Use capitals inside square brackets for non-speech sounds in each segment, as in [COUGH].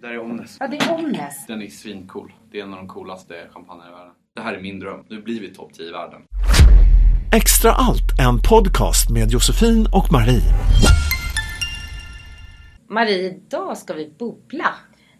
Det där är Omnes. Ja, det är Omnes. Den är svincool. Det är en av de coolaste champagnerna i världen. Det här är min dröm. Nu blir vi topp 10 i världen. Extra allt, en podcast med Josefin och Marie. Marie, idag ska vi bubbla.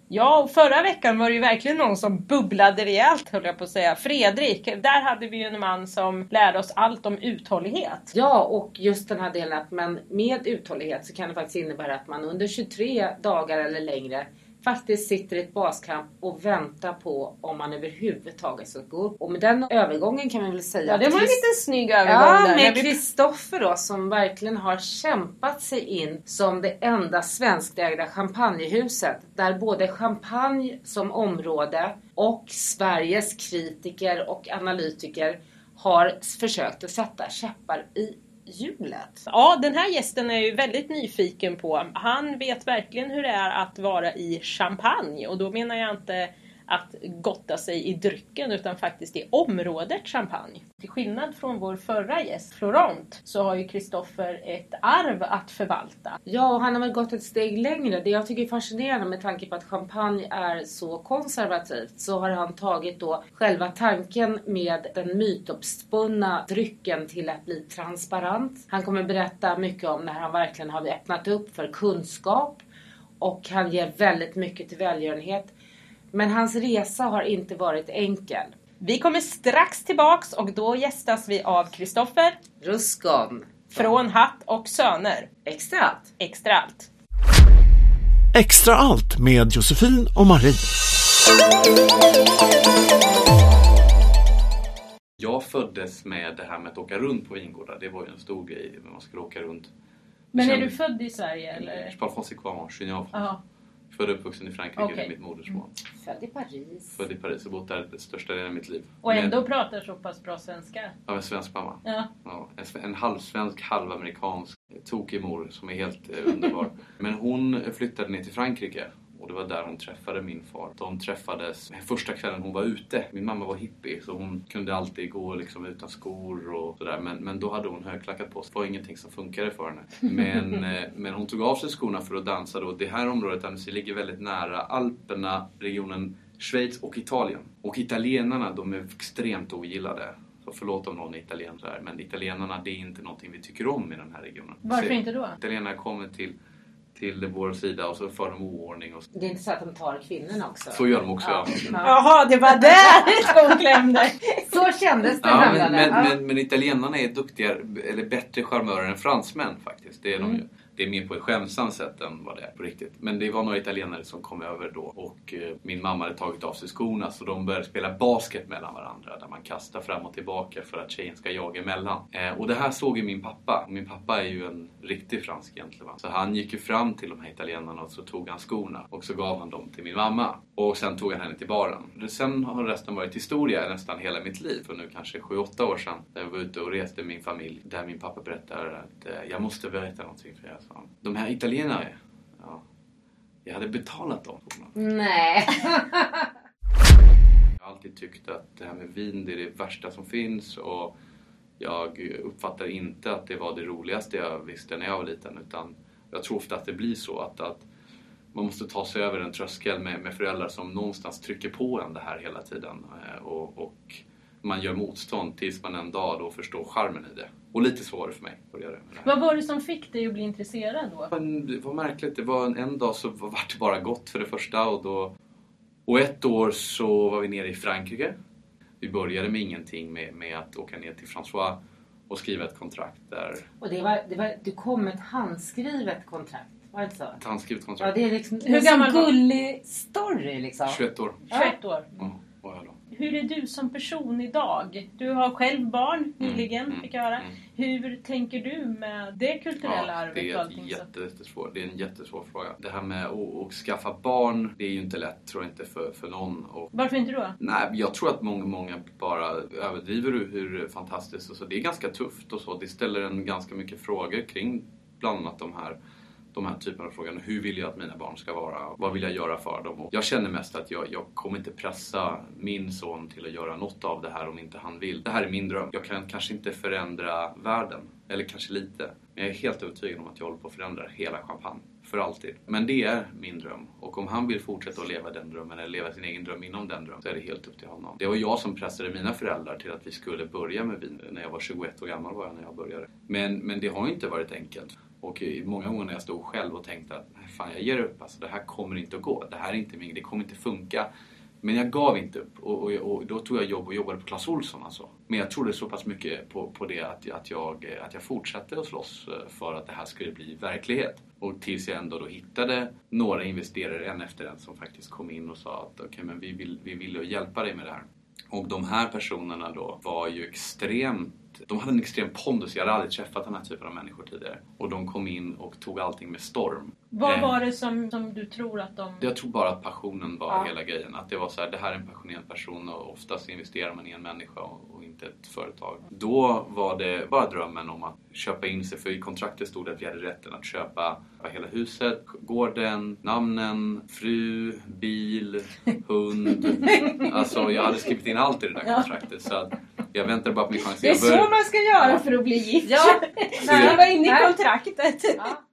Ja, och förra veckan var det ju verkligen någon som bubblade rejält höll jag på att säga. Fredrik, där hade vi ju en man som lärde oss allt om uthållighet. Ja, och just den här delen att man med uthållighet så kan det faktiskt innebära att man under 23 dagar eller längre faktiskt sitter i ett baskamp och väntar på om man överhuvudtaget ska gå upp. Och med den övergången kan man väl säga Ja, det var en liten snygg övergång Ja, där. med Kristoffer då som verkligen har kämpat sig in som det enda svenskägda champagnehuset där både champagne som område och Sveriges kritiker och analytiker har försökt att sätta käppar i hjulet. Ja, den här gästen är jag ju väldigt nyfiken på. Han vet verkligen hur det är att vara i champagne och då menar jag inte att gotta sig i drycken utan faktiskt i området champagne. Till skillnad från vår förra gäst, Florent, så har ju Kristoffer ett arv att förvalta. Ja, och han har väl gått ett steg längre. Det jag tycker är fascinerande med tanke på att champagne är så konservativt så har han tagit då själva tanken med den mytuppspunna drycken till att bli transparent. Han kommer berätta mycket om när han verkligen har öppnat upp för kunskap och han ger väldigt mycket till välgörenhet. Men hans resa har inte varit enkel. Vi kommer strax tillbaks och då gästas vi av Kristoffer Ruskon. från Hatt och Söner. Extra allt. Extra allt. Extra allt med Josefin och Marie. Jag föddes med det här med att åka runt på vingårdar. Det var ju en stor grej när man skulle åka runt. Men är du född i Sverige eller? Je parle français couramment, je suis né en France. Född och uppvuxen i Frankrike, Okej. det är mitt modersmål. Född i Paris. Född i Paris och bott där största delen av mitt liv. Och Men- ändå pratar så pass bra svenska. Av en svensk mamma. Ja. Ja, en, en halvsvensk, halvamerikansk tokig mor som är helt eh, underbar. [LAUGHS] Men hon flyttade ner till Frankrike och det var där hon träffade min far. De träffades första kvällen hon var ute. Min mamma var hippie så hon kunde alltid gå liksom utan skor och sådär. Men, men då hade hon högklackat på sig. Det var ingenting som funkade för henne. Men, [LAUGHS] eh, men hon tog av sig skorna för att dansa då. Det här området Annecy ligger väldigt nära Alperna, regionen Schweiz och Italien. Och italienarna de är extremt ogillade. Så förlåt om någon är italienare men italienarna det är inte någonting vi tycker om i den här regionen. Varför Så inte då? Italienarna kommer till, till vår sida och så för de oordning. Och så. Det är inte så att de tar kvinnorna också? så gör de också. Ja. Jaha, det var där [LAUGHS] skon klämde! Så kändes det Ja, men, men, Ja. men, men italienarna är duktigare, eller bättre charmörer än fransmän faktiskt. Det är de ju. Det är mer på ett skämtsamt sätt än vad det är på riktigt. Men det var några italienare som kom över då och eh, min mamma hade tagit av sig skorna så de började spela basket mellan varandra där man kastar fram och tillbaka för att tjejen ska jaga emellan. Eh, och det här såg ju min pappa. Min pappa är ju en riktig fransk gentleman. Så han gick ju fram till de här italienarna och så tog han skorna och så gav han dem till min mamma. Och sen tog han henne till baren. Sen har resten varit historia nästan hela mitt liv. För nu kanske 7-8 år sedan. Där jag var ute och reste med min familj. Där min pappa berättade att eh, jag måste berätta någonting för er han. De här italienare. Ja, jag hade betalat dem. Nej. [LAUGHS] Jag har alltid tyckt att det här med vin det är det värsta som finns. Och jag uppfattar inte att det var det roligaste jag visste när jag var liten. Utan jag tror ofta att det blir så att, att man måste ta sig över en tröskel med, med föräldrar som någonstans trycker på en det här hela tiden. Eh, Och, och man gör motstånd tills man en dag då förstår charmen i det. Och lite så var det för mig. Började med det. Vad var det som fick dig att bli intresserad då? Men Det var märkligt. Det var en, en dag så var det bara gott för det första och då... Och ett år så var vi nere i Frankrike. Vi började med ingenting med, med att åka ner till François och skriva ett kontrakt där. Och det var, det var, du kom med ett handskrivet kontrakt. Var det så? Ett handskrivet Ja, kontrakt. det är liksom Hur gammal gullig story liksom. 21 år. 21 år. Ja, var jag då. Hur är du som person idag? Du har själv barn nyligen, mm, fick jag höra. mm. Hur tänker du med det kulturella Ja, arvet det och är, så? jätte, jättesvår, det är en jättesvår fråga. Det här med att, skaffa barn, det är ju inte lätt tror jag inte för, för någon. Och Varför inte då? Nej, jag tror att många, många bara överdriver hur, hur fantastiskt och så. Det är ganska tufft och så. Det ställer en ganska mycket frågor kring bland annat de här de här typerna av frågor. Hur vill jag att mina barn ska vara? Vad vill jag göra för dem? Och jag känner mest att jag, jag kommer inte pressa min son till att göra något av det här om inte han vill. Det här är min dröm. Jag kan kanske inte förändra världen. Eller kanske lite. Men jag är helt övertygad om att jag håller på att förändra hela champagne. för alltid. Men det är min dröm. Och om han vill fortsätta att leva den drömmen eller leva sin egen dröm inom den drömmen så är det helt upp till honom. Det var jag som pressade mina föräldrar till att vi skulle börja med vin när jag var 21 år gammal var jag när jag började. Men, men det har ju inte varit enkelt. Och många gånger när jag stod själv och tänkte att fan jag ger upp, alltså, det här kommer inte att gå. Det här är inte min, det kommer inte funka. Men jag gav inte upp och, och, och, då tog jag jobb och jobbade på Clas Ohlson alltså. Men jag trodde så pass mycket på, på det att, att, jag, att jag fortsatte att slåss eh, för att det här skulle bli verklighet. Och tills jag ändå då hittade några investerare, en efter en, som faktiskt kom in och sa att okej, okay, men vi vill, vi vill hjälpa dig med det här. Och de här personerna då var ju extremt de hade en extrem pondus. Jag hade aldrig träffat den här typen av människor tidigare. Och de kom in och tog allting med storm. Vad eh, var det som, som du tror att de... Jag tror bara att passionen var ja. hela grejen. Att det var så här, det här är en passionerad person och oftast investerar man i en människa och inte ett företag. Då var det bara drömmen om att köpa in sig, för i kontraktet stod det att vi hade rätten att köpa hela huset, gården, namnen, fru, bil, hund. [LAUGHS] Alltså jag hade skrivit in allt i det där kontraktet. Så att jag väntade bara på min chans. Det är så man ska göra för att bli gift. Ja. [LAUGHS] det var inne i kontraktet. Ja.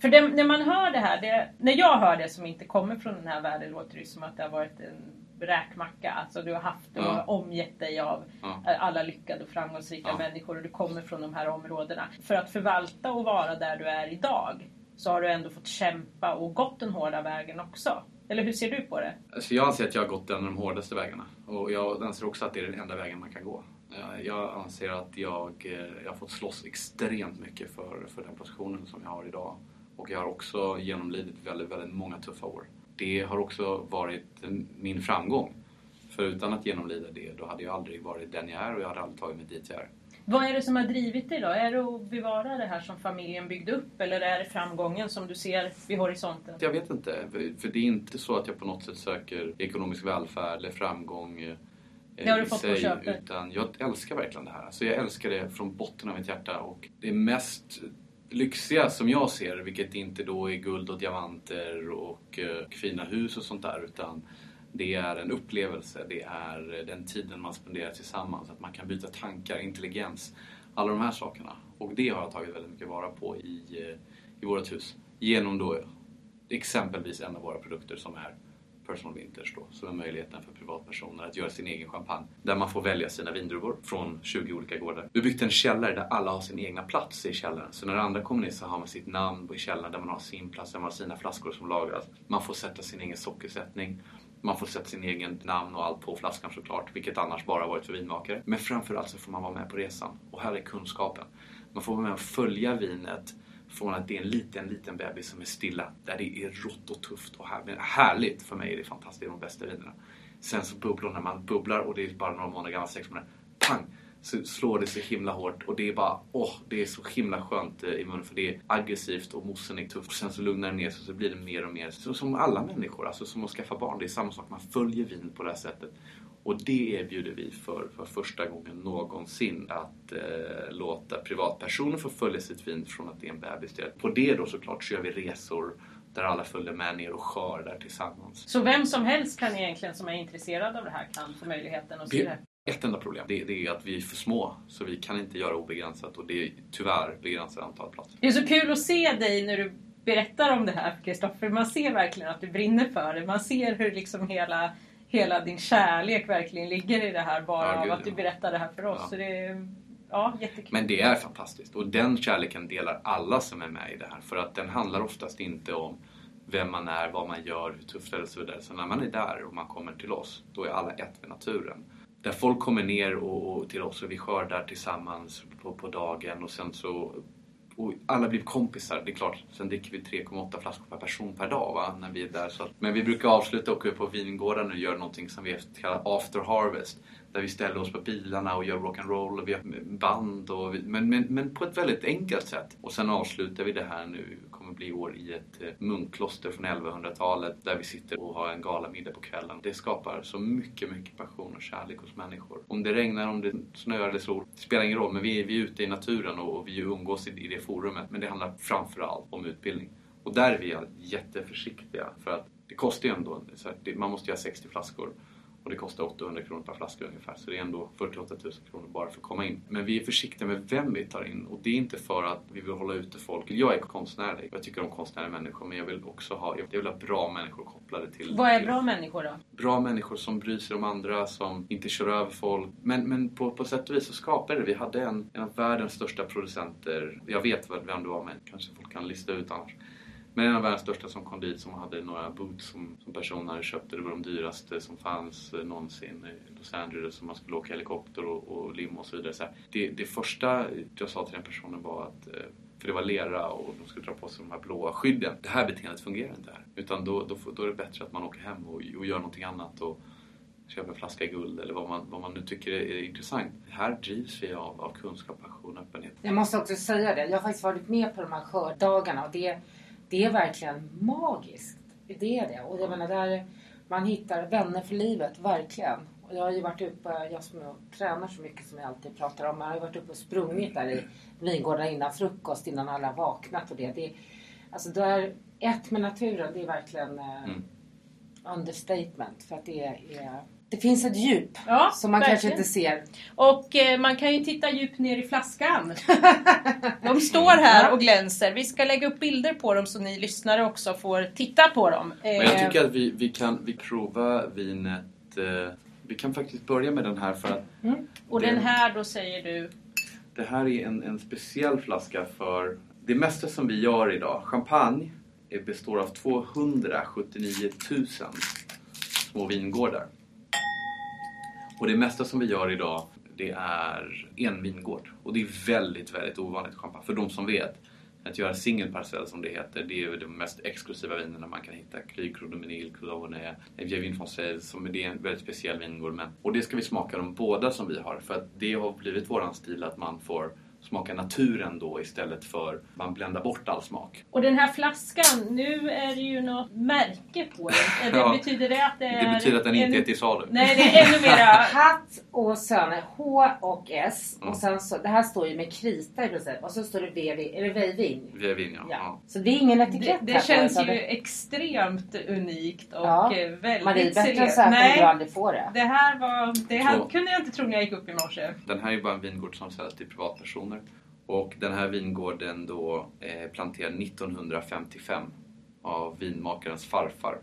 För det, när man hör det här, det, när jag hör det som inte kommer från den här världen låter det som att det har varit en räkmacka. Alltså du har haft och ja. omgett dig av ja. alla lyckade och framgångsrika ja. människor och du kommer från de här områdena. För att förvalta och vara där du är idag så har du ändå fått kämpa och gått den hårda vägen också. Eller hur ser du på det? Alltså jag anser att jag har gått en av de hårdaste vägarna. Och jag anser också att det är den enda vägen man kan gå. Jag anser att jag, eh, jag har fått slåss extremt mycket för, för den positionen som jag har idag. Och jag har också genomlidit väldigt, väldigt många tuffa år. Det har också varit min framgång. För utan att genomlida det, då hade jag aldrig varit den jag är och jag hade aldrig tagit mig dit jag är. Vad är det som har drivit dig då? Är det att bevara det här som familjen byggde upp eller är det framgången som du ser vid horisonten? Jag vet inte. För det är inte så att jag på något sätt söker ekonomisk välfärd eller framgång eh, det har du fått sig, på köpet? Utan jag älskar verkligen det här. Alltså jag älskar det från botten av mitt hjärta och det mest lyxiga som jag ser, vilket inte då är guld och diamanter och och fina hus och sånt där utan det är en upplevelse, det är eh, den tiden man spenderar tillsammans, att man kan byta tankar, intelligens, alla de här sakerna. Och det har jag tagit väldigt mycket vara på i, eh, i vårt hus. Genom då exempelvis en av våra produkter som är Personal Vinters då, som är möjligheten för privatpersoner att göra sin egen champagne. Där man får välja sina vindruvor från 20 olika gårdar. Vi har byggt en källare där alla har sin egna plats i källaren. Så när andra kommer ner så har man sitt namn i källaren där man har sin plats, där man har sina flaskor som lagras. Man får sätta sin egen sockersättning. Man får sätta sin egen namn och allt på flaskan såklart, vilket annars bara varit för vinmakare. Men framförallt så får man vara med på resan. Och här är kunskapen. Man får vara med och följa vinet från att det är en liten, liten bebis som är stilla, där det är rått och tufft och här, härligt. För mig är det fantastiskt, det är de bästa vinerna. Sen så bubblor man bubblar och det är bara några månader gammalt, sex månader. Pang! Så slår det så himla hårt och det är bara, åh, det är så himla skönt eh, i munnen för det är aggressivt och mossen är tuff. Och sen så lugnar det ner sig så blir det mer och mer så, som alla människor, alltså som att skaffa barn. Det är samma sak, man följer vinet på det här sättet. Och det erbjuder vi för, för första gången någonsin. Att eh, låta privatpersoner få följa sitt vin från att det är en bebis På det då såklart så gör vi resor där alla följer med ner och skördar tillsammans. Så vem som helst kan egentligen som är intresserad av det här kan få möjligheten att se det? Ett enda problem, det, det, är att vi är för små. Så vi kan inte göra obegränsat och det är tyvärr begränsat antal platser. Det är så kul att se dig när du berättar om det här Kristoffer. Man ser verkligen att du brinner för det. Man ser hur liksom hela hela din kärlek verkligen ligger i det här bara ja, av att du berättar det här för oss. Så det är, ja, jättekul. Men det är fantastiskt och den kärleken delar alla som är med i det här. För att den handlar oftast inte om vem man är, vad man gör, hur tufft det är och så vidare. Så när man är där och man kommer till oss, då är alla ett med naturen. Där folk kommer ner och, och till oss och vi skördar tillsammans på, på dagen och sen så och alla blir kompisar, det är klart. Sen dricker vi 3,8 flaskor per person per dag va? när vi är där. Så. Men vi brukar avsluta och åka upp på vingården och göra någonting som vi kallar after harvest. Där vi ställer oss på bilarna och gör rock'n'roll och vi har band. Och vi, men, men, men på ett väldigt enkelt sätt. Och sen avslutar vi det här nu blir år i ett eh, munkkloster från 1100-talet där vi sitter och har en galamiddag på kvällen. Det skapar så mycket, mycket passion och kärlek hos människor. Om det regnar, om det snöar eller sol, det spelar ingen roll. Men vi är, vi är ute i naturen och vi umgås i, i det forumet. Men det handlar framförallt om utbildning. Och där är vi jätteförsiktiga för att det kostar ju ändå, man måste ju ha 60 flaskor. Och det kostar 800 kronor per flaska ungefär. Så det är ändå 48 000 kronor bara för att komma in. Men vi är försiktiga med vem vi tar in. Och det är inte för att vi vill hålla ute folk. Jag är konstnärlig. Jag tycker om konstnärliga människor. Men jag vill också ha, jag vill ha bra människor kopplade till... Vad är till- bra människor då? bra människor som bryr sig om andra, som inte kör över folk. Men, men på, på sätt och vis så skapade det. Vi hade en, en av världens största producenter. Jag vet vad- vem det var, men kanske folk kan lista ut annars. Men en av världens största som kom dit som hade några boots som, som personen hade köpt. Det var de dyraste som fanns eh, någonsin i Los Angeles. Som man skulle åka helikopter och, och limo och så vidare. Så här. Det, det första jag sa till den personen var att eh, för det var lera och de skulle dra på sig de här blåa skydden. Det här beteendet fungerar inte här. Utan då, då, då är det bättre att man åker hem och, och gör någonting annat. Och, köpa en flaska guld eller vad man, vad man nu tycker är, är intressant. Här drivs vi av, av kunskap, passion och öppenhet. Jag måste också säga det. Jag har faktiskt varit med på de här skördagarna och det, det är verkligen magiskt. Det är det. Och jag menar där man hittar vänner för livet, verkligen. Och jag har ju varit uppe, jag som jag tränar så mycket som jag alltid pratar om. Jag har ju varit uppe och sprungit där i vingården innan frukost, innan alla vaknat och det. det alltså där, ett med naturen, det är verkligen eh, Mm. understatement. För att det är, det finns ett djup Ja, som man kanske verkligen. inte ser. Och eh, man kan ju titta djupt ner i flaskan. [LAUGHS] De står här och glänser. Vi ska lägga upp bilder på dem så ni lyssnare också får titta på dem. Men jag Eh, tycker att vi, vi kan vi prova vinet. Eh, vi kan faktiskt börja med den här för att och den här då säger du... det här är en, en speciell flaska för det mesta som vi gör idag. Champagne består av 279 000 små vingårdar. Och det mesta som vi gör idag det är en vingård. Och det är väldigt, väldigt ovanligt champagne. För de som vet. Att göra singelparcell som det heter, det är ju de mest exklusiva vinerna man kan hitta. Cru, Cru Dominil, Vievin Davonet, som är det är en väldigt speciell vingård. Men, och det ska vi smaka de båda som vi har. För att det har blivit våran stil att man får smaka naturen då istället för man bländar bort all smak. Och den här flaskan, nu är det ju något märke på den. [LAUGHS] Det Ja. betyder det att det är... Det betyder att den inte en... är till salu. Nej, det är ännu [LAUGHS] mera... Hatt och Söner, H och S. Mm. Och sen så, det här står ju med krita i princip. Och så står det V, är det Vejvin? Vieux Vin, ja. Ja. ja. Så det är ingen Det, etikett det på känns ju det- extremt unikt och Ja. eh, väldigt Marie, bättre än så här kommer du Nej, aldrig få det. det här var... Det här Så. kunde jag inte tro när jag gick upp i morse. Den här är bara en vingård som säljs till privatpersoner. Och den här vingården då eh, planterad 1955 av vinmakarens farfar.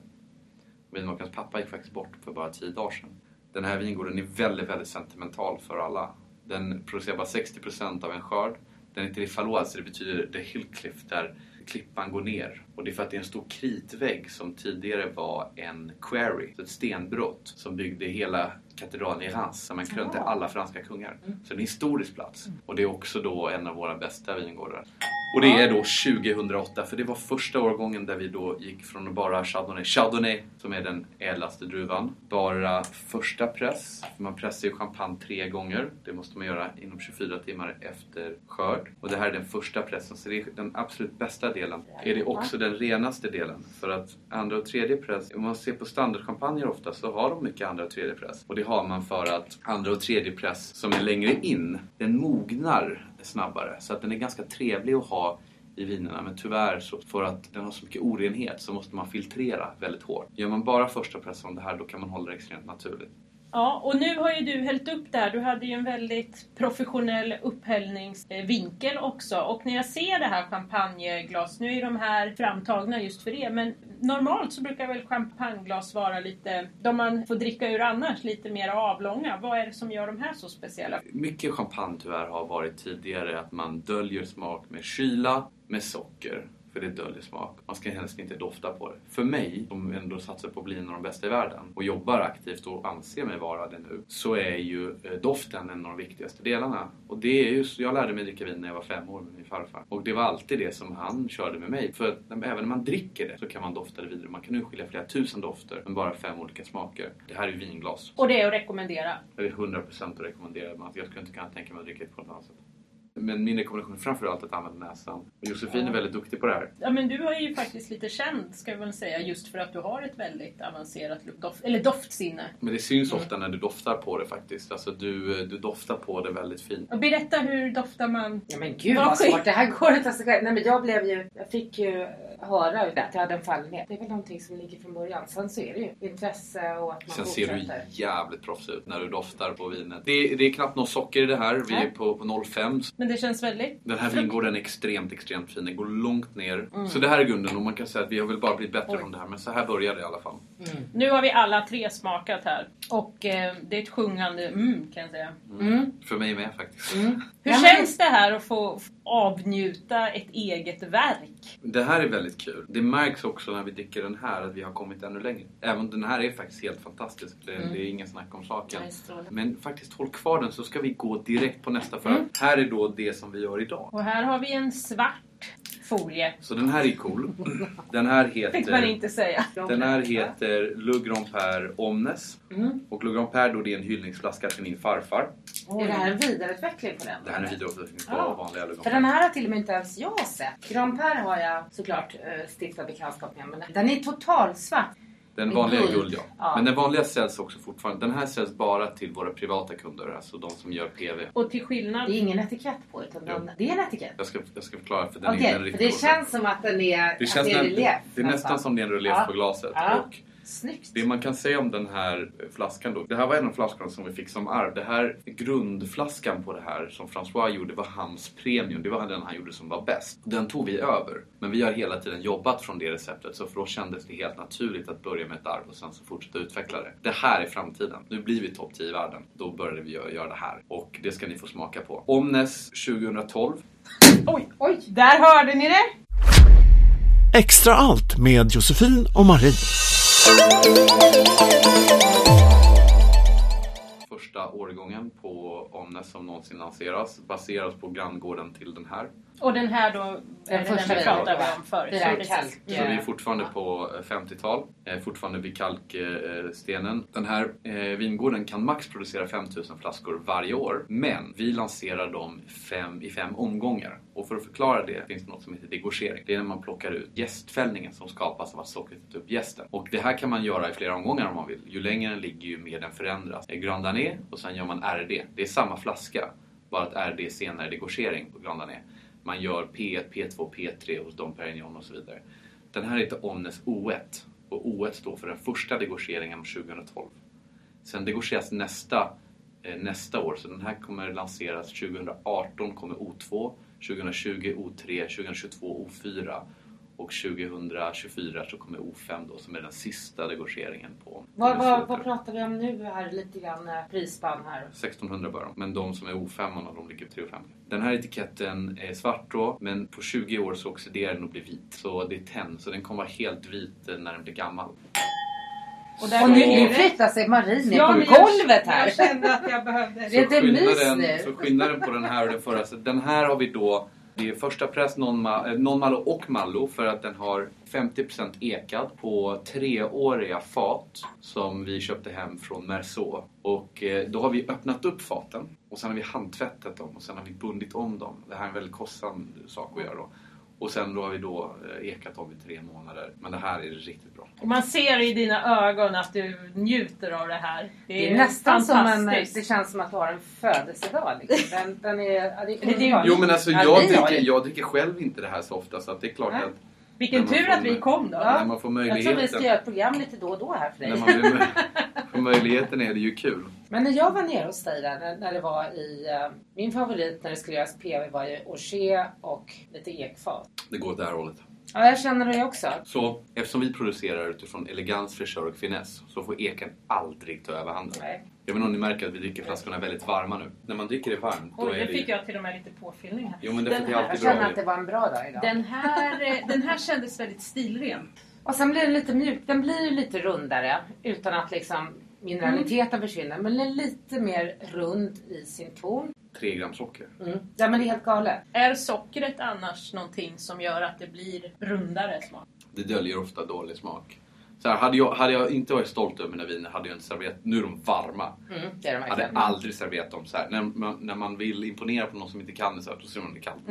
Vinmakarens pappa gick faktiskt bort för bara tio dagar sedan. Den här vingården är väldigt, väldigt sentimental för alla. Den producerar bara 60% av en skörd. Den heter så det betyder the Hillcliff där klippan går ner. Och det är för att det är en stor kritvägg som tidigare var en quarry, ett stenbrott som byggde hela katedralen i Reims, där man krönte alla franska kungar. Så det är en historisk plats. Och det är också då en av våra bästa vingårdar. Och det är då 2008, för det var första årgången där vi då gick från att bara Chardonnay, Chardonnay som är den ädlaste druvan, bara första press. För man pressar ju champagne tre gånger. Det måste man göra inom 24 timmar efter skörd. Och det här är den första pressen, så det är den absolut bästa delen. Är det också den renaste delen. För att andra och tredje press, om man ser på standardchampagner ofta så har de mycket andra och tredje press. Och det har man för att andra och tredje press som är längre in, den mognar snabbare. Så att den är ganska trevlig att ha i vinerna. Men tyvärr, så för att den har så mycket orenhet så måste man filtrera väldigt hårt. Gör man bara första press om det här, då kan man hålla det extremt naturligt. Ja, och nu har ju du hällt upp det här. Du hade ju en väldigt professionell upphällningsvinkel också. Och när jag ser det här champagneglas, nu är de här framtagna just för det, men normalt så brukar väl champagneglas vara lite, de man får dricka ur annars, lite mer avlånga. Vad är det som gör de här så speciella? Mycket champagne tyvärr har varit tidigare att man döljer smak med kyla, med socker. För det döljer smak. Man ska helst inte dofta på det. För mig, som ändå satsar på att bli en av de bästa i världen och jobbar aktivt och anser mig vara det nu, så är ju eh, doften en av de viktigaste delarna. Och det är ju, jag lärde mig dricka vin när jag var fem år med min farfar. Och det var alltid det som han körde med mig. För även när man dricker det så kan man dofta det vidare. Man kan urskilja flera tusen dofter, men bara fem olika smaker. Det här är ju vinglas. Och det är att rekommendera. Det är 100% att rekommendera. men Jag skulle inte kunna tänka mig att dricka det på något annat sätt. Men min rekommendation är framförallt att använda näsan. Josefin är väldigt duktig på det här. Ja men du är ju faktiskt lite känd ska vi väl säga just för att du har ett väldigt avancerat doft, eller doftsinne. Men det syns ofta när du doftar på det faktiskt. Alltså du, du doftar på det väldigt fint. Och berätta hur doftar man? Ja men gud Vad svårt. Det här går inte att säga. Nej men jag blev ju, jag fick ju höra att jag hade en fallenhet. Det är väl någonting som ligger från början. Sen så är det ju intresse och att man Sen ser du fortsätter. jävligt proffs ut när du doftar på vinet. Det är, det är knappt något socker i det här. Vi är på, på 0,5. Men det känns väldigt... Den här vingården är extremt, extremt fin. Den går långt ner. Så det här är grunden och man kan säga att vi har väl bara blivit bättre Oj. från det här. Men så här börjar det i alla fall. Nu har vi alla tre smakat här. Och eh, det är ett sjungande mm kan jag säga. Mm. För mig med faktiskt. Hur Ja, känns det här att få avnjuta ett eget verk? Det här är väldigt kul. Det märks också när vi dricker den här att vi har kommit ännu längre. Även den här är faktiskt helt fantastisk. Det, det är ingen snack om saken. Men faktiskt håll kvar den så ska vi gå direkt på nästa. För Mm. att här är då det som vi gör idag. Och här har vi en svart folie. Så den här är cool. Den här Fick man heter... inte säga. Den här heter Le Grand Père Omnes. Mm. Och Le Grand Père då det är en hyllningsflaska till min farfar. Är det här en vidareutveckling på den? Det här är en vidareutveckling på Ja. vanliga Le Grand För den Père. här har till och med inte ens jag sett. Grand Père har jag såklart uh, stiftat bekantskap med. Men den är totalsvart. Den vanliga är Guld. ja. Ja. Men den vanliga säljs också fortfarande. Den här säljs bara till våra privata kunder. Alltså de som gör PV. Och till skillnad... Det är ingen etikett på utan den, det är en etikett. Jag ska, jag ska förklara för den Okej, är en för riktigt det känns som att den är, det, känns det är relief. det är nästan som det är en relief Ja. på glaset. Ja. Och Snyggt. det man kan säga om den här flaskan då. Det här var en av flaskorna som vi fick som arv. Det här grundflaskan på det här som François gjorde var hans premium. Det var den han gjorde som var bäst. Den tog vi över. Men vi har hela tiden jobbat från det receptet. Så för oss kändes det helt naturligt att börja med ett arv och sen så fortsätta utveckla det. Det här är framtiden. Nu blir vi topp 10 i världen. Då började vi göra göra det här. Och det ska ni få smaka på. Omnes 2012. Oj, oj! Där hörde ni det! Extra allt med Josefin och Marie. Första årgången på Omnes som någonsin lanseras baseras på granngården till den här. Och den här då, är det den första vi vi pratade gjorde, om förut. Det Precis. kalk- Så vi är fortfarande på eh, 50-tal, eh, fortfarande vid kalkstenen. Den här eh, vingården kan max producera 5000 flaskor varje år, men vi lanserar dem fem, i fem omgångar. Och för att förklara det finns det något som heter degorgering. Det är när man plockar ut jästfällningen som skapas av att sockret upp jästen. Och det här kan man göra i flera omgångar om man vill. Ju längre den ligger ju mer den förändras. Eh, Grand Dané och sen gör man RD. Det är samma flaska, bara att RD är senare degorgering på Grand Dané. Man gör P1, P2, P3 hos Dom Perignon och så vidare. Den här heter Omnes O1 och O1 står för den första degorgeringen 2012. Sen degorgeras nästa, eh, nästa år, så den här kommer lanseras 2018 kommer O2, 2020 O3, 2022 O4 och 2024 så kommer O5 då som är den sista degorgeringen på Vad, vad, O1. vad pratar vi om nu här? Lite grann eh, prisspann här. 1600 bara, men de som är O5 de ligger på 350. Den här etiketten är svart då, men på 20 år så oxiderar den och blir vit. Så det är tenn, så den kommer vara helt vit eh, när den blir gammal. Och, där Och nu, flyttar sig Marie ner Ja, på jag- golvet här. Jag kände att jag behövde... Det är Så inte mys skillnaden, nu. så skillnaden på den här och den förra, så den här har vi då det är första press, eh, non-malo och mallo för att den har 50% ekad på treåriga fat som vi köpte hem från Merceau. Och eh, då har vi öppnat upp faten och sen har vi handtvättat dem och sen har vi bundit om dem. Det här är en väldigt kostsam sak att göra då. Och sen då har vi då eh, ekat dem i tre månader. Men det här är riktigt bra. Och man ser i dina ögon att du njuter av det här. Det är nästan som en... fantastiskt. Det känns som att du har en födelsedag. Liksom. Den, den är... Det är Det är. Jo men alltså Ja, jag, dricker, det. jag dricker själv inte det här så ofta så att det är klart Nej. att Vilken tur får att vi kom då. när man får Jag tror möjligheten. vi ska göra ett program lite då och då här för dig. När man blir [LAUGHS] får möjligheten är det ju kul. Men när jag var nere hos dig där, när, när det var i... eh, min favorit när det skulle göras PV var ju Auger och lite ekfat. Det går åt det här hållet. Ja, jag känner det också. Så eftersom vi producerar utifrån elegans, fräschör och finess så får eken aldrig ta överhanden. Nej. Jag vet inte om ni märker att vi dricker flaskorna väldigt varma nu. När man dricker det varmt då Oj, är det fick jag till och med lite påfyllning här. Jo men det, Den är här- Jag känner att det var en bra dag idag. Den här, eh, den här kändes väldigt stilren. Och sen blir den lite mjuk. Den blir ju lite rundare utan att liksom mineraliteten Mm. försvinner. Men är lite mer rund i sin ton. Tre gram socker. Mm. Ja men det är helt galet. Är sockret annars någonting som gör att det blir rundare smak? Det döljer ofta dålig smak. Så här, hade, jag, hade jag inte varit stolt över mina viner hade jag inte serverat... Nu är de varma. Mm, det är de Jag hade aldrig serverat dem så här. När man, när man vill imponera på någon som inte kan det så här, då ser man det kallt.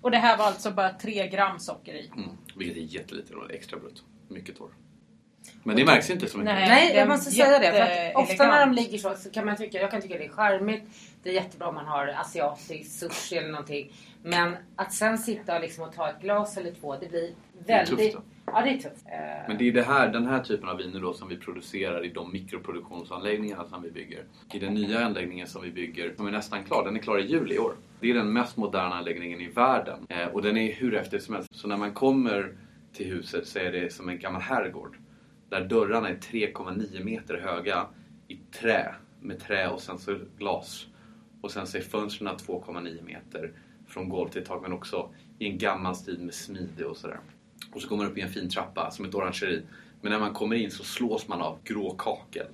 Och det här var alltså bara 3 gram socker i. Mm. Vilket är jättelite och extra brutt. Mycket torr. Men det märks inte så mycket. Nej. Jag måste säga det. För ofta när de ligger så, så kan man tycka, jag kan tycka det är charmigt. Det är jättebra om man har asiatisk sushi eller någonting. Men att sen sitta och, liksom och ta ett glas eller två, det blir Det är väldigt... tufft ja, det är tufft. Eh, Men det är det här, den här typen av viner då som vi producerar i de mikroproduktionsanläggningarna som vi bygger. I den nya anläggningen som vi bygger, som är nästan klar, den är klar i juli i år. Det är den mest moderna anläggningen i världen. Eh, och den är hur häftig som helst. Så när man kommer till huset så är det som en gammal herrgård. Där dörrarna är 3,9 meter höga i trä. Med trä och sen så glas. Och sen så är fönstren 2,9 meter från golv till tak men också i en gammal stil med smide och sådär. Och så kommer man upp i en fin trappa som ett orangeri. Men när man kommer in så slås man av grå kakel.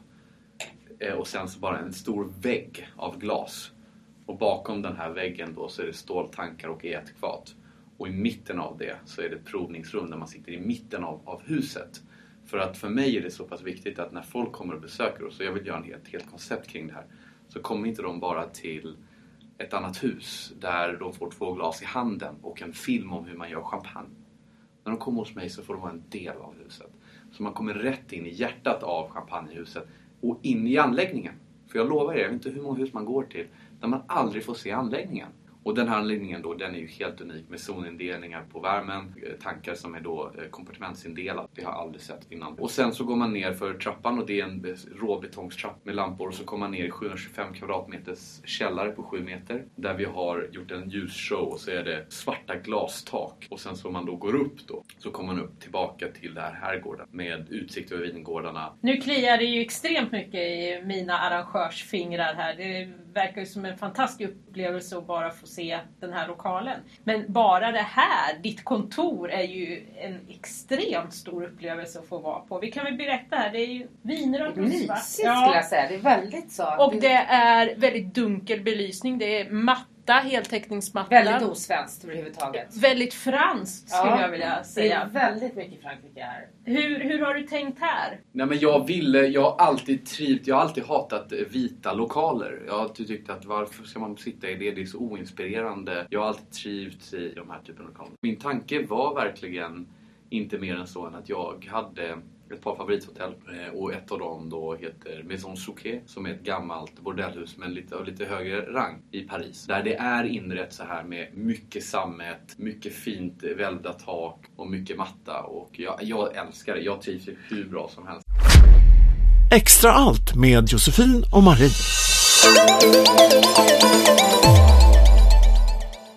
Eh, Och sen så bara en stor vägg av glas. Och bakom den här väggen då så är det ståltankar och etkfat. Och i mitten av det så är det ett provningsrum där man sitter i mitten av, av huset. För att för mig är det så pass viktigt att när folk kommer och besöker oss, och jag vill göra ett helt koncept kring det här, så kommer inte de bara till ett annat hus där de får två glas i handen och en film om hur man gör champagne. När de kommer hos mig så får de vara en del av huset. Så man kommer rätt in i hjärtat av champagnehuset och in i anläggningen. För jag lovar er, jag vet inte hur många hus man går till där man aldrig får se anläggningen. Och den här anläggningen då, den är ju helt unik med zonindelningar på värmen, eh, tankar som är då eh, kompartimentsindelade. Det har jag aldrig sett innan. Och sen så går man ner för trappan och det är en eh, råbetongstrapp med lampor och så kommer man ner i 725 kvadratmeters källare på 7 meter där vi har gjort en ljusshow och så är det svarta glastak och sen så om man då går upp då så kommer man upp tillbaka till den här herrgården med utsikt över vingårdarna. Nu kliar det ju extremt mycket i mina arrangörsfingrar här. Det verkar ju som en fantastisk upplevelse att bara få se den här lokalen. Men bara det här, ditt kontor, är ju en extremt stor upplevelse att få vara på. Vi kan väl berätta här, det är ju viner och Mysigt skulle jag säga. Det är väldigt så. Och det är väldigt dunkel belysning. Det är matta, heltäckningsmatta. Väldigt osvenskt överhuvudtaget. Väldigt franskt skulle Ja, jag vilja Det är säga. väldigt mycket Frankrike här. Hur, hur har du tänkt här? Nej men jag ville, jag har alltid trivt, jag har alltid hatat eh, vita lokaler. Jag har alltid tyckt att varför ska man sitta i det? Det är så oinspirerande. Jag har alltid trivts i de här typen av lokaler. Min tanke var verkligen inte mer än så än att jag hade ett par favorithotell eh, och ett av dem då heter Maison Souquet som är ett gammalt bordellhus men lite, av lite högre rang i Paris. Där det är inrett så här med mycket sammet, mycket fint välvda tak och mycket matta och jag, jag älskar det. Jag trivs hur bra som helst. Extra allt med Josefin och Marie.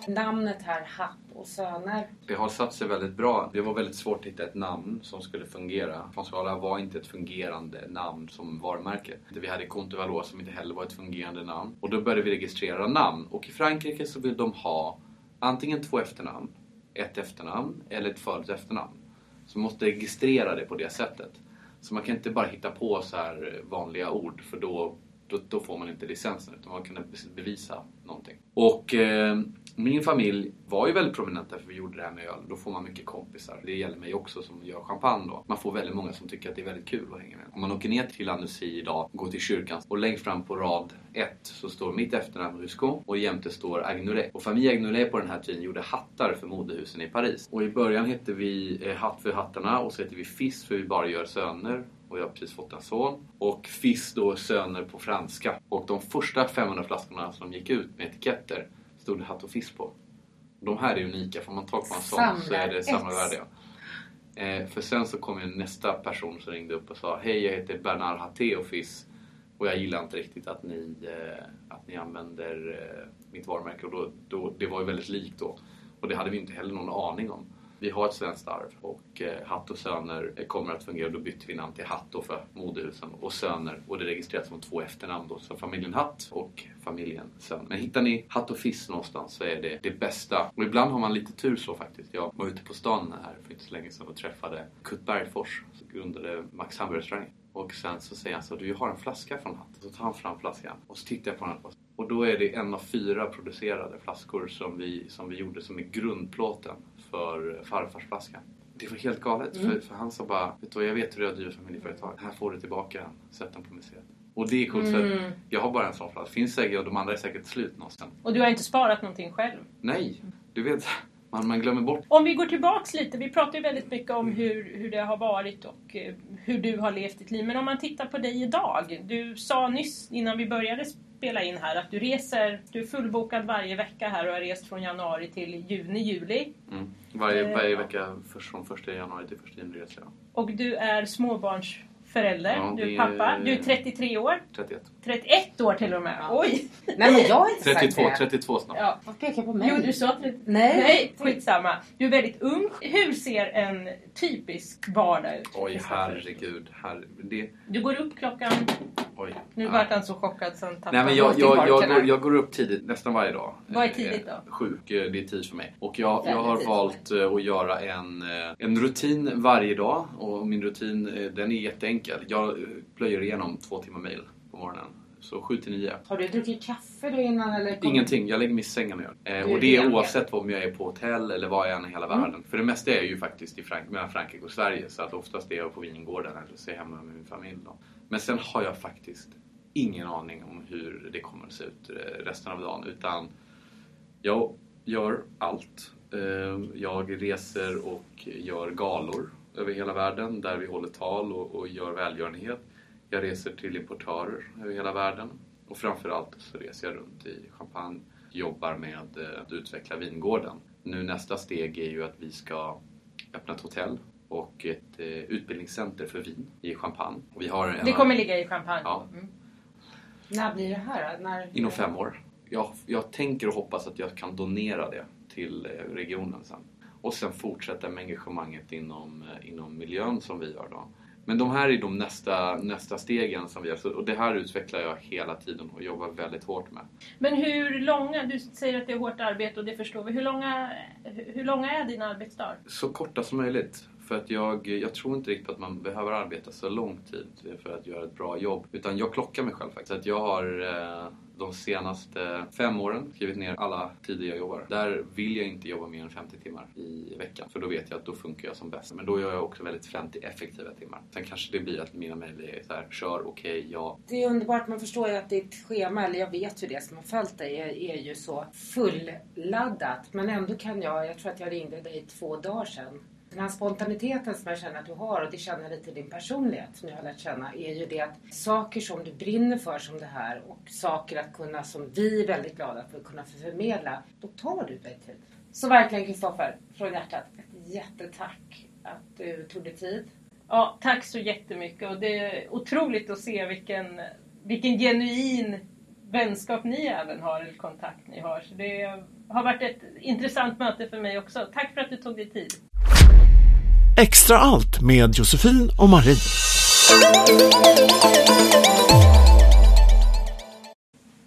Namnet här, Happ och Söner. Det har satt sig väldigt bra. Det var väldigt svårt att hitta ett namn som skulle fungera. François var inte ett fungerande namn som varumärke. Vi hade Contevalois som inte heller var ett fungerande namn. Och då började vi registrera namn. Och i Frankrike så vill de ha antingen två efternamn, ett efternamn eller ett följt efternamn. Så man måste registrera det på det sättet. Så man kan inte bara hitta på så här vanliga ord för då, då, då får man inte licensen utan man kan bevisa någonting. Och eh, min familj var ju väldigt prominenta för vi gjorde det här med öl. Då får man mycket kompisar. Det gäller mig också som gör champagne då. Man får väldigt många som tycker att det är väldigt kul att hänga med. Om man åker ner till Annecy idag och går till kyrkan och längst fram på rad 1 så står mitt efternamn Ruscon och jämte står Agnolet. Och familj Agnolet på den här tiden gjorde hattar för modehusen i Paris. Och i början hette vi eh, Hatt för hattarna och så hette vi Fiss för vi bara gör söner och jag har precis fått en son. Och Fiss då söner på franska. Och de första 500 flaskorna som gick ut med etiketter stod det Hatt och Fiss på. De här är unika, får man tag på en sån så är det samlarvärde. ja. Eh, för sen så kom ju nästa person som ringde upp och sa Hej, jag heter Bernard Hatté och Fiss och jag gillar inte riktigt att ni, eh, att ni använder eh, mitt varumärke. Och då, då, det var ju väldigt likt då. Och det hade vi inte heller någon aning om. Vi har ett svenskt arv och eh, Hatt och Söner kommer att fungera. Då bytte vi namn till Hatt då för modehusen och Söner och det registreras som två efternamn då. Så familjen Hatt och familjen Söner. Men hittar ni Hatt och Fiss någonstans så är det det bästa. Och ibland har man lite tur så faktiskt. Jag var ute på stan här för inte så länge sedan och träffade Kurt Bergfors som grundade Max Hamburgerrestaurang. Och sen så säger han så du har en flaska från Hatt. Så tar han fram flaskan och så tittar jag på den. Och då är det en av fyra producerade flaskor som vi, som vi gjorde som är grundplåten för farfarsflaskan. det var helt galet. För, för han sa bara, vet du jag vet hur du har drivit familjeföretag. Här får du tillbaka den. Sätt den på museet. Och det är coolt för jag har bara en sån plats. Finns säkert och de andra är säkert slut någonstans. Och du har inte sparat någonting själv? Nej, du vet. Man, man glömmer bort. Om vi går tillbaks lite, vi pratar ju väldigt mycket om hur, hur det har varit och eh, hur du har levt ditt liv. Men om man tittar på dig idag. Du sa nyss innan vi började spela in här att du reser, du är fullbokad varje vecka här och har rest från januari till juni, juli. Mm. Varje, Eh, varje vecka från första januari till första juni reser jag. Och du är småbarnsförälder, Ja, du är pappa. är- Du är 33 år. 31. 31 år till och med. Ja. Oj! Nej men jag har inte 32, sagt det. 32 snart. Ja. Vad pekar på mig? Jo, du sa 30. Nej. Nej, skitsamma. Du är väldigt ung. Hur ser en typisk vardag ut? Oj, herregud. Herre, det, Du går upp klockan... oj. Nu Ja. vart han så chockad så han tappade Nej men jag, jag, jag, går, jag går upp tidigt nästan varje dag. Vad är tidigt då? Eh, Sju, eh, det är tid för mig. Och jag, jag har valt eh, att göra en, en rutin varje dag. Och min rutin den är jätteenkel. Jag eh, plöjer igenom två timmar mail på morgonen. Så sju till nio. Har du druckit kaffe då innan eller? kom- Ingenting, jag lägger mig i sängen och gör eh, Och det är oavsett om jag är på hotell eller var jag än i hela Mm. världen. För det mesta är jag ju faktiskt i Frank mellan Frankrike och Sverige. Så att oftast är jag på vingården eller så är jag hemma med min familj. Då. Men sen har jag faktiskt ingen aning om hur det kommer att se ut eh, resten av dagen. Utan jag gör allt. Eh, Jag reser och gör galor över hela världen där vi håller tal och, och gör välgörenhet. Jag reser till importörer över hela världen. Och framförallt så reser jag runt i Champagne, jobbar med eh, att utveckla vingården. Nu nästa steg är ju att vi ska öppna ett hotell och ett eh, utbildningscenter för vin i Champagne. Och vi har en, Det kommer ligga i champagne. Ja. Mm. När blir det här? När... Inom fem år. Jag, jag tänker och hoppas att jag kan donera det till eh, regionen sen. Och sen fortsätta med engagemanget inom, eh, inom miljön som vi gör då. Men de här är de nästa, nästa stegen som vi gör. Och det här utvecklar jag hela tiden och jobbar väldigt hårt med. Men hur långa, du säger att det är hårt arbete och det förstår vi. Hur långa, hur långa är dina arbetsdagar? Så korta som möjligt. För att jag, jag tror inte riktigt på att man behöver arbeta så lång tid för att göra ett bra jobb. Utan jag klockar mig själv faktiskt. Så att jag har eh, de senaste fem åren skrivit ner alla tider jag jobbar. Där vill jag inte jobba mer än 50 timmar i veckan. För då vet jag att då funkar jag som bäst. Men då gör jag också väldigt 50 effektiva timmar. Sen kanske det blir att mina mejl är så här, kör, okej, ja. Det är underbart, man förstår ju att ditt schema, eller jag vet ju det som har följt dig, är, är ju så fulladdat. Men ändå kan jag, jag tror att jag ringde dig två dagar sedan. Den här spontaniteten som jag känner att du har och det känner jag lite i din personlighet som jag har lärt känna är ju det att saker som du brinner för som det här och saker att kunna som vi är väldigt glada för att kunna förmedla, då tar du dig tid. Så verkligen Kristoffer, från hjärtat, ett jättetack att du tog dig tid. Ja, tack så jättemycket och det är otroligt att se vilken, vilken genuin vänskap ni även har, eller kontakt ni har. Så det har varit ett intressant möte för mig också. Tack för att du tog dig tid. Extra allt med Josefin och Marie.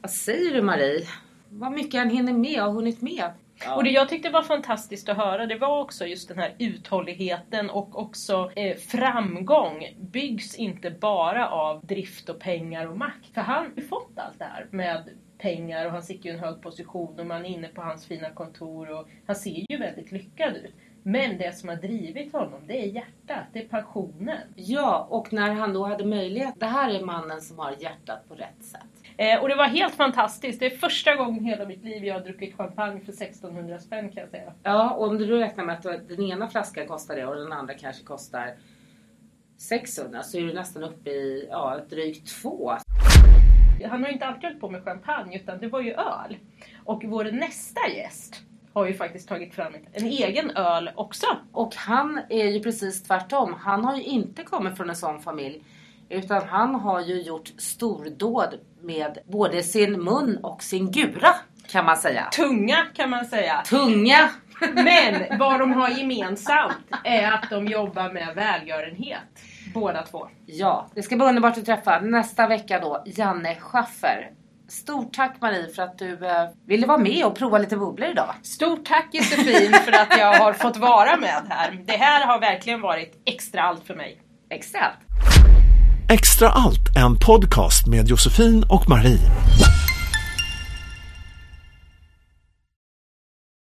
Vad säger du Marie? Vad mycket han hinner med och har hunnit med. Och det jag tyckte var fantastiskt att höra det var också just den här uthålligheten och också eh, framgång byggs inte bara av drift och pengar och makt. För han har ju fått allt det här med pengar och han sitter ju i en hög position och man är inne på hans fina kontor och han ser ju väldigt lyckad ut. Men det som har drivit honom, det är hjärtat, det är passionen. Ja, och när han då hade möjlighet. Det här är mannen som har hjärtat på rätt sätt. Eh, och det var helt fantastiskt. Det är första gången i hela mitt liv jag har druckit champagne för 1600 spänn kan jag säga. Ja, och om du räknar med att den ena flaskan kostar det och den andra kanske kostar 600 så är du nästan uppe i ja, drygt två. Han har ju inte alltid hållit på med champagne utan det var ju öl. Och vår nästa gäst har ju faktiskt tagit fram ett- en egen öl också. Och han är ju precis tvärtom. Han har ju inte kommit från en sån familj. Utan han har ju gjort stordåd med både sin mun och sin gura. Kan man säga. Tunga kan man säga. Tunga! [LAUGHS] Men vad de har gemensamt är att de jobbar med välgörenhet. Båda två. Ja, det ska bli underbart att träffa nästa vecka då Janne Schaffer. Stort tack Marie för att du eh, ville vara med och prova lite bubblor idag. Stort tack Josefin för att jag har fått vara med här. Det här har verkligen varit extra allt för mig. Extra allt. Extra allt, en podcast med Josefin och Marie.